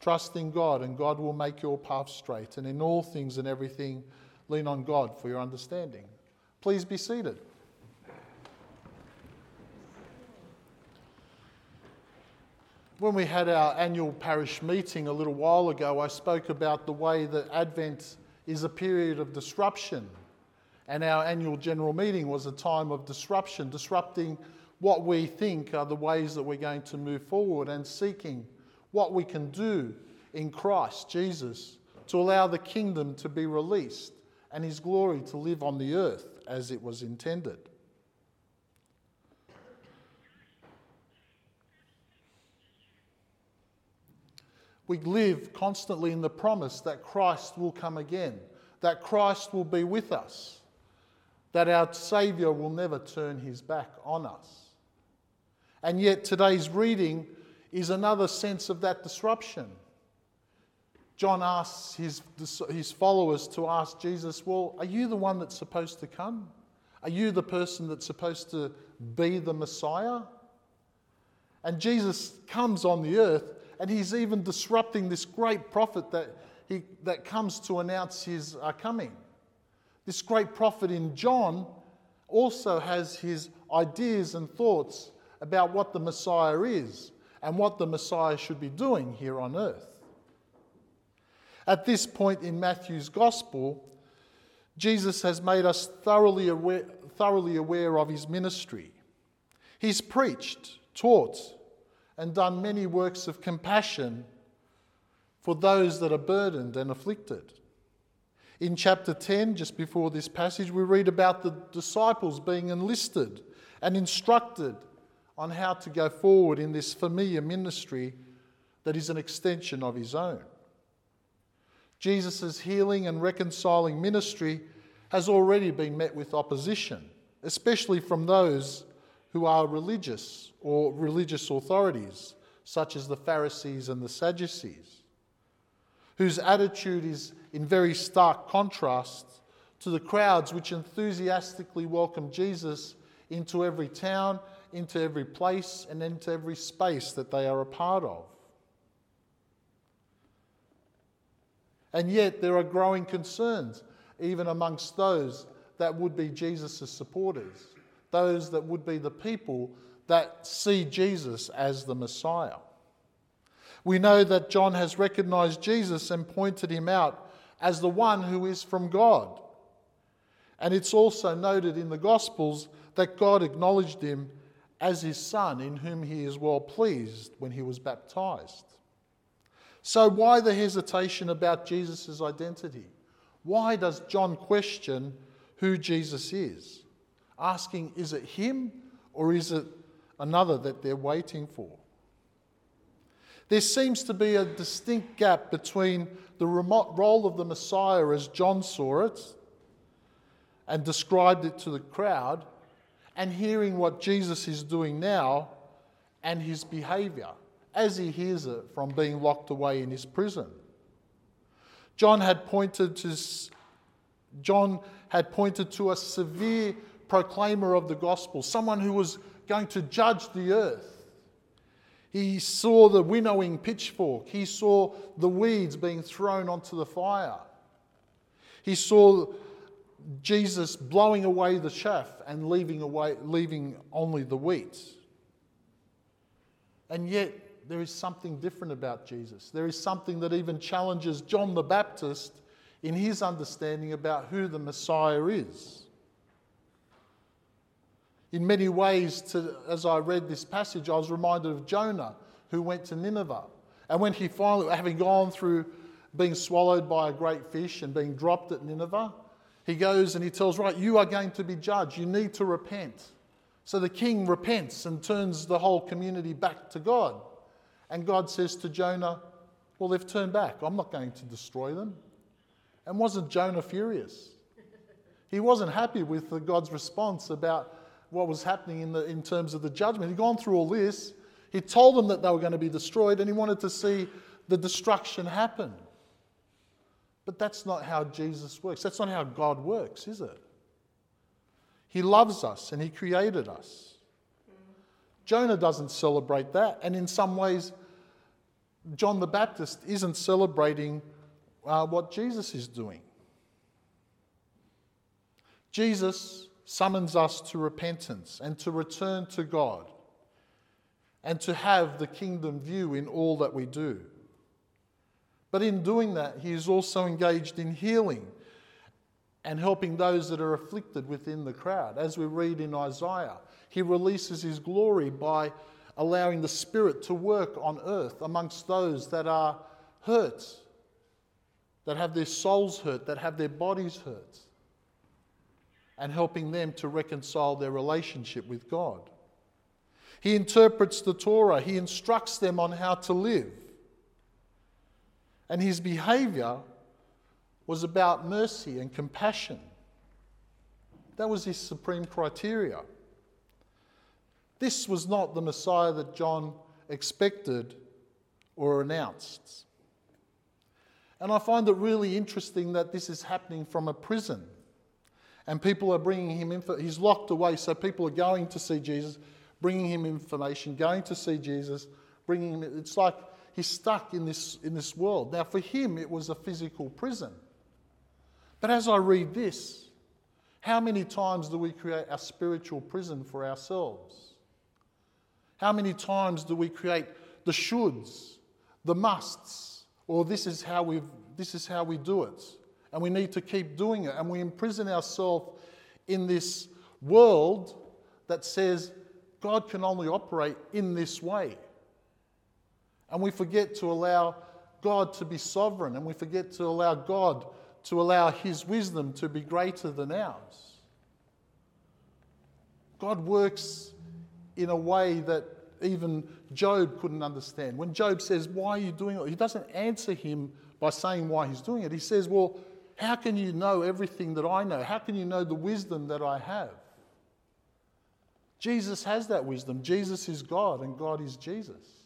Trust in God, and God will make your path straight. And in all things and everything, lean on God for your understanding. Please be seated. When we had our annual parish meeting a little while ago, I spoke about the way that Advent is a period of disruption. And our annual general meeting was a time of disruption, disrupting what we think are the ways that we're going to move forward and seeking what we can do in Christ Jesus to allow the kingdom to be released and his glory to live on the earth as it was intended. We live constantly in the promise that Christ will come again, that Christ will be with us, that our Saviour will never turn his back on us. And yet, today's reading is another sense of that disruption. John asks his, his followers to ask Jesus, Well, are you the one that's supposed to come? Are you the person that's supposed to be the Messiah? And Jesus comes on the earth and he's even disrupting this great prophet that, he, that comes to announce his uh, coming. This great prophet in John also has his ideas and thoughts about what the Messiah is and what the Messiah should be doing here on earth. At this point in Matthew's Gospel, Jesus has made us thoroughly aware, thoroughly aware of his ministry. He's preached, taught, and done many works of compassion for those that are burdened and afflicted. In chapter 10, just before this passage, we read about the disciples being enlisted and instructed on how to go forward in this familiar ministry that is an extension of his own. Jesus' healing and reconciling ministry has already been met with opposition, especially from those who are religious or religious authorities, such as the Pharisees and the Sadducees, whose attitude is in very stark contrast to the crowds which enthusiastically welcome Jesus into every town into every place and into every space that they are a part of. And yet, there are growing concerns, even amongst those that would be Jesus' supporters, those that would be the people that see Jesus as the Messiah. We know that John has recognized Jesus and pointed him out as the one who is from God. And it's also noted in the Gospels that God acknowledged him as his son, in whom he is well pleased when he was baptized. So, why the hesitation about Jesus' identity? Why does John question who Jesus is? Asking, is it him or is it another that they're waiting for? There seems to be a distinct gap between the remote role of the Messiah as John saw it and described it to the crowd and hearing what Jesus is doing now and his behavior as he hears it from being locked away in his prison. John had pointed to John had pointed to a severe proclaimer of the gospel, someone who was going to judge the earth. He saw the winnowing pitchfork. He saw the weeds being thrown onto the fire. He saw Jesus blowing away the chaff and leaving, away, leaving only the wheat. And yet, there is something different about Jesus. There is something that even challenges John the Baptist in his understanding about who the Messiah is. In many ways, to, as I read this passage, I was reminded of Jonah, who went to Nineveh. And when he finally, having gone through being swallowed by a great fish and being dropped at Nineveh, he goes and he tells, Right, you are going to be judged. You need to repent. So the king repents and turns the whole community back to God. And God says to Jonah, Well, they've turned back. I'm not going to destroy them. And wasn't Jonah furious? He wasn't happy with God's response about what was happening in, the, in terms of the judgment. He'd gone through all this. He told them that they were going to be destroyed, and he wanted to see the destruction happen. But that's not how Jesus works. That's not how God works, is it? He loves us and He created us. Jonah doesn't celebrate that. And in some ways, John the Baptist isn't celebrating uh, what Jesus is doing. Jesus summons us to repentance and to return to God and to have the kingdom view in all that we do. But in doing that, he is also engaged in healing and helping those that are afflicted within the crowd. As we read in Isaiah, he releases his glory by allowing the Spirit to work on earth amongst those that are hurt, that have their souls hurt, that have their bodies hurt, and helping them to reconcile their relationship with God. He interprets the Torah, he instructs them on how to live. And his behavior was about mercy and compassion. That was his supreme criteria. This was not the Messiah that John expected or announced. And I find it really interesting that this is happening from a prison. And people are bringing him info. He's locked away, so people are going to see Jesus, bringing him information, going to see Jesus, bringing him. It's like he's stuck in this, in this world. Now, for him, it was a physical prison. But as I read this, how many times do we create a spiritual prison for ourselves? How many times do we create the shoulds, the musts, or this is how, we this is how we do it? And we need to keep doing it. And we imprison ourselves in this world that says God can only operate in this way. And we forget to allow God to be sovereign, and we forget to allow God to allow His wisdom to be greater than ours. God works in a way that even Job couldn't understand. When Job says, Why are you doing it? He doesn't answer him by saying why he's doing it. He says, Well, how can you know everything that I know? How can you know the wisdom that I have? Jesus has that wisdom. Jesus is God, and God is Jesus.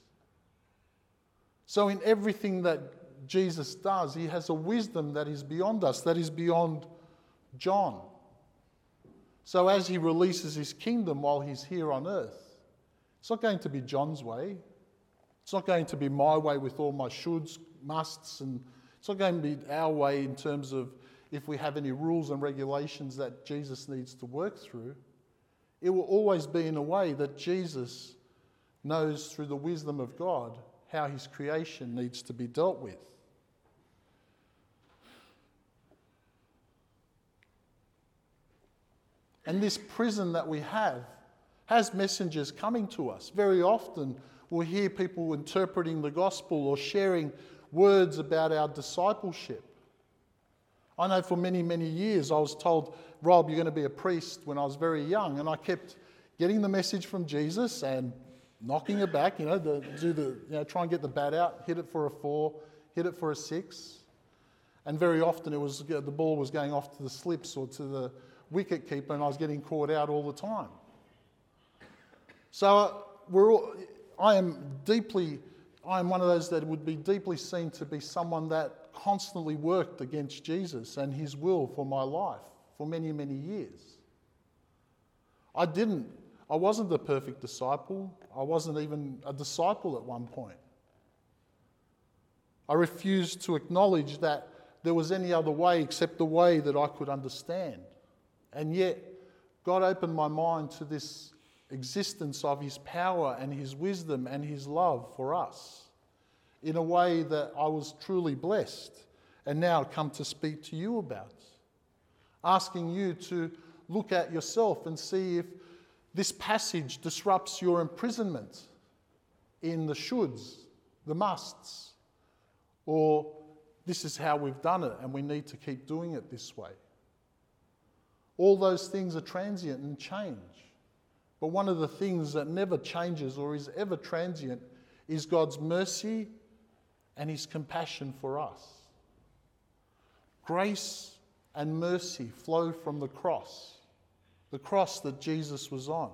So, in everything that Jesus does, he has a wisdom that is beyond us, that is beyond John. So, as he releases his kingdom while he's here on earth, it's not going to be John's way. It's not going to be my way with all my shoulds, musts, and it's not going to be our way in terms of if we have any rules and regulations that Jesus needs to work through. It will always be in a way that Jesus knows through the wisdom of God how his creation needs to be dealt with. And this prison that we have has messengers coming to us. Very often, we'll hear people interpreting the gospel or sharing words about our discipleship. I know for many, many years I was told, Rob, you're going to be a priest when I was very young. And I kept getting the message from Jesus and knocking it back, you know, the, do the, you know, try and get the bat out, hit it for a four, hit it for a six. And very often it was, the ball was going off to the slips or to the wicket keeper and I was getting caught out all the time. So uh, we're all, I am deeply, I am one of those that would be deeply seen to be someone that constantly worked against Jesus and his will for my life for many, many years. I didn't, I wasn't the perfect disciple. I wasn't even a disciple at one point. I refused to acknowledge that there was any other way except the way that I could understand. And yet, God opened my mind to this existence of His power and His wisdom and His love for us in a way that I was truly blessed and now come to speak to you about. Asking you to look at yourself and see if this passage disrupts your imprisonment in the shoulds, the musts, or this is how we've done it and we need to keep doing it this way. All those things are transient and change. But one of the things that never changes or is ever transient is God's mercy and his compassion for us. Grace and mercy flow from the cross, the cross that Jesus was on.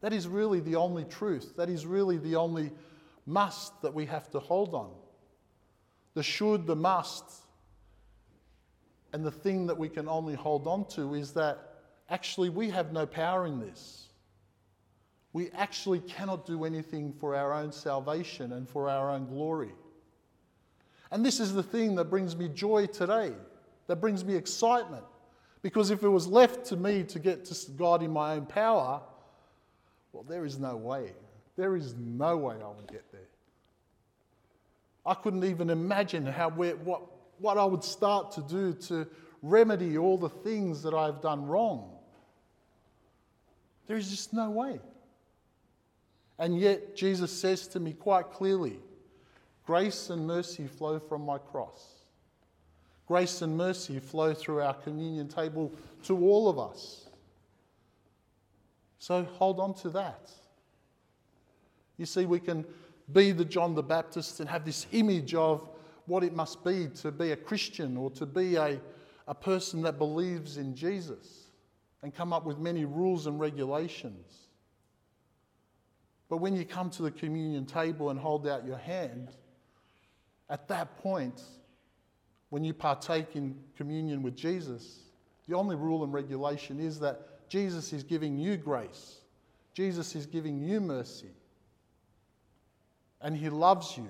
That is really the only truth. That is really the only must that we have to hold on. The should, the must, and the thing that we can only hold on to is that actually we have no power in this. we actually cannot do anything for our own salvation and for our own glory. And this is the thing that brings me joy today, that brings me excitement. Because if it was left to me to get to God in my own power, well, there is no way. There is no way I would get there. I couldn't even imagine how, what, what I would start to do to remedy all the things that I've done wrong. There is just no way. And yet, Jesus says to me quite clearly grace and mercy flow from my cross. Grace and mercy flow through our communion table to all of us. So hold on to that. You see, we can be the John the Baptist and have this image of what it must be to be a Christian or to be a, a person that believes in Jesus and come up with many rules and regulations. But when you come to the communion table and hold out your hand, at that point, when you partake in communion with Jesus, the only rule and regulation is that Jesus is giving you grace, Jesus is giving you mercy, and He loves you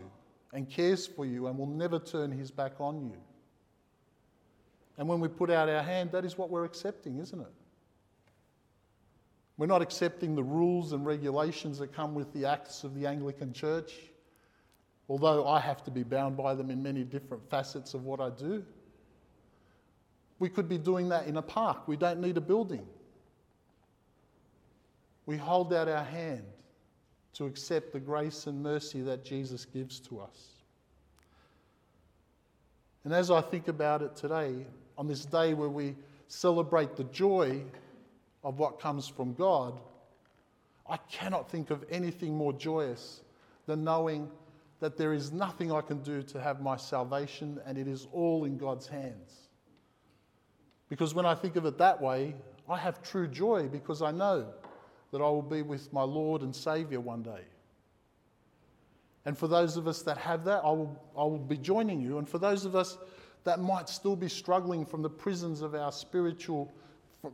and cares for you and will never turn His back on you. And when we put out our hand, that is what we're accepting, isn't it? We're not accepting the rules and regulations that come with the acts of the Anglican Church, although I have to be bound by them in many different facets of what I do. We could be doing that in a park. We don't need a building. We hold out our hand to accept the grace and mercy that Jesus gives to us. And as I think about it today, on this day where we celebrate the joy of what comes from God, I cannot think of anything more joyous than knowing that there is nothing I can do to have my salvation and it is all in God's hands. Because when I think of it that way, I have true joy because I know that I will be with my Lord and Saviour one day. And for those of us that have that, I will, I will be joining you. And for those of us that might still be struggling from the prisons of our spiritual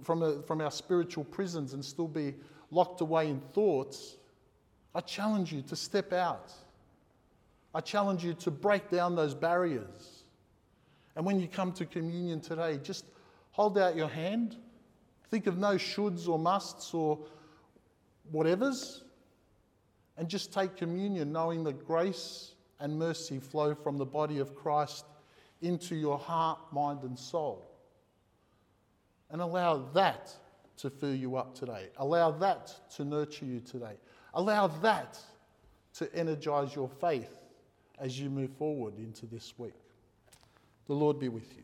from, a, from our spiritual prisons and still be locked away in thoughts, I challenge you to step out. I challenge you to break down those barriers. And when you come to communion today, just hold out your hand. Think of no shoulds or musts or whatevers. And just take communion knowing that grace and mercy flow from the body of Christ into your heart, mind, and soul. And allow that to fill you up today. Allow that to nurture you today. Allow that to energize your faith as you move forward into this week. The Lord be with you.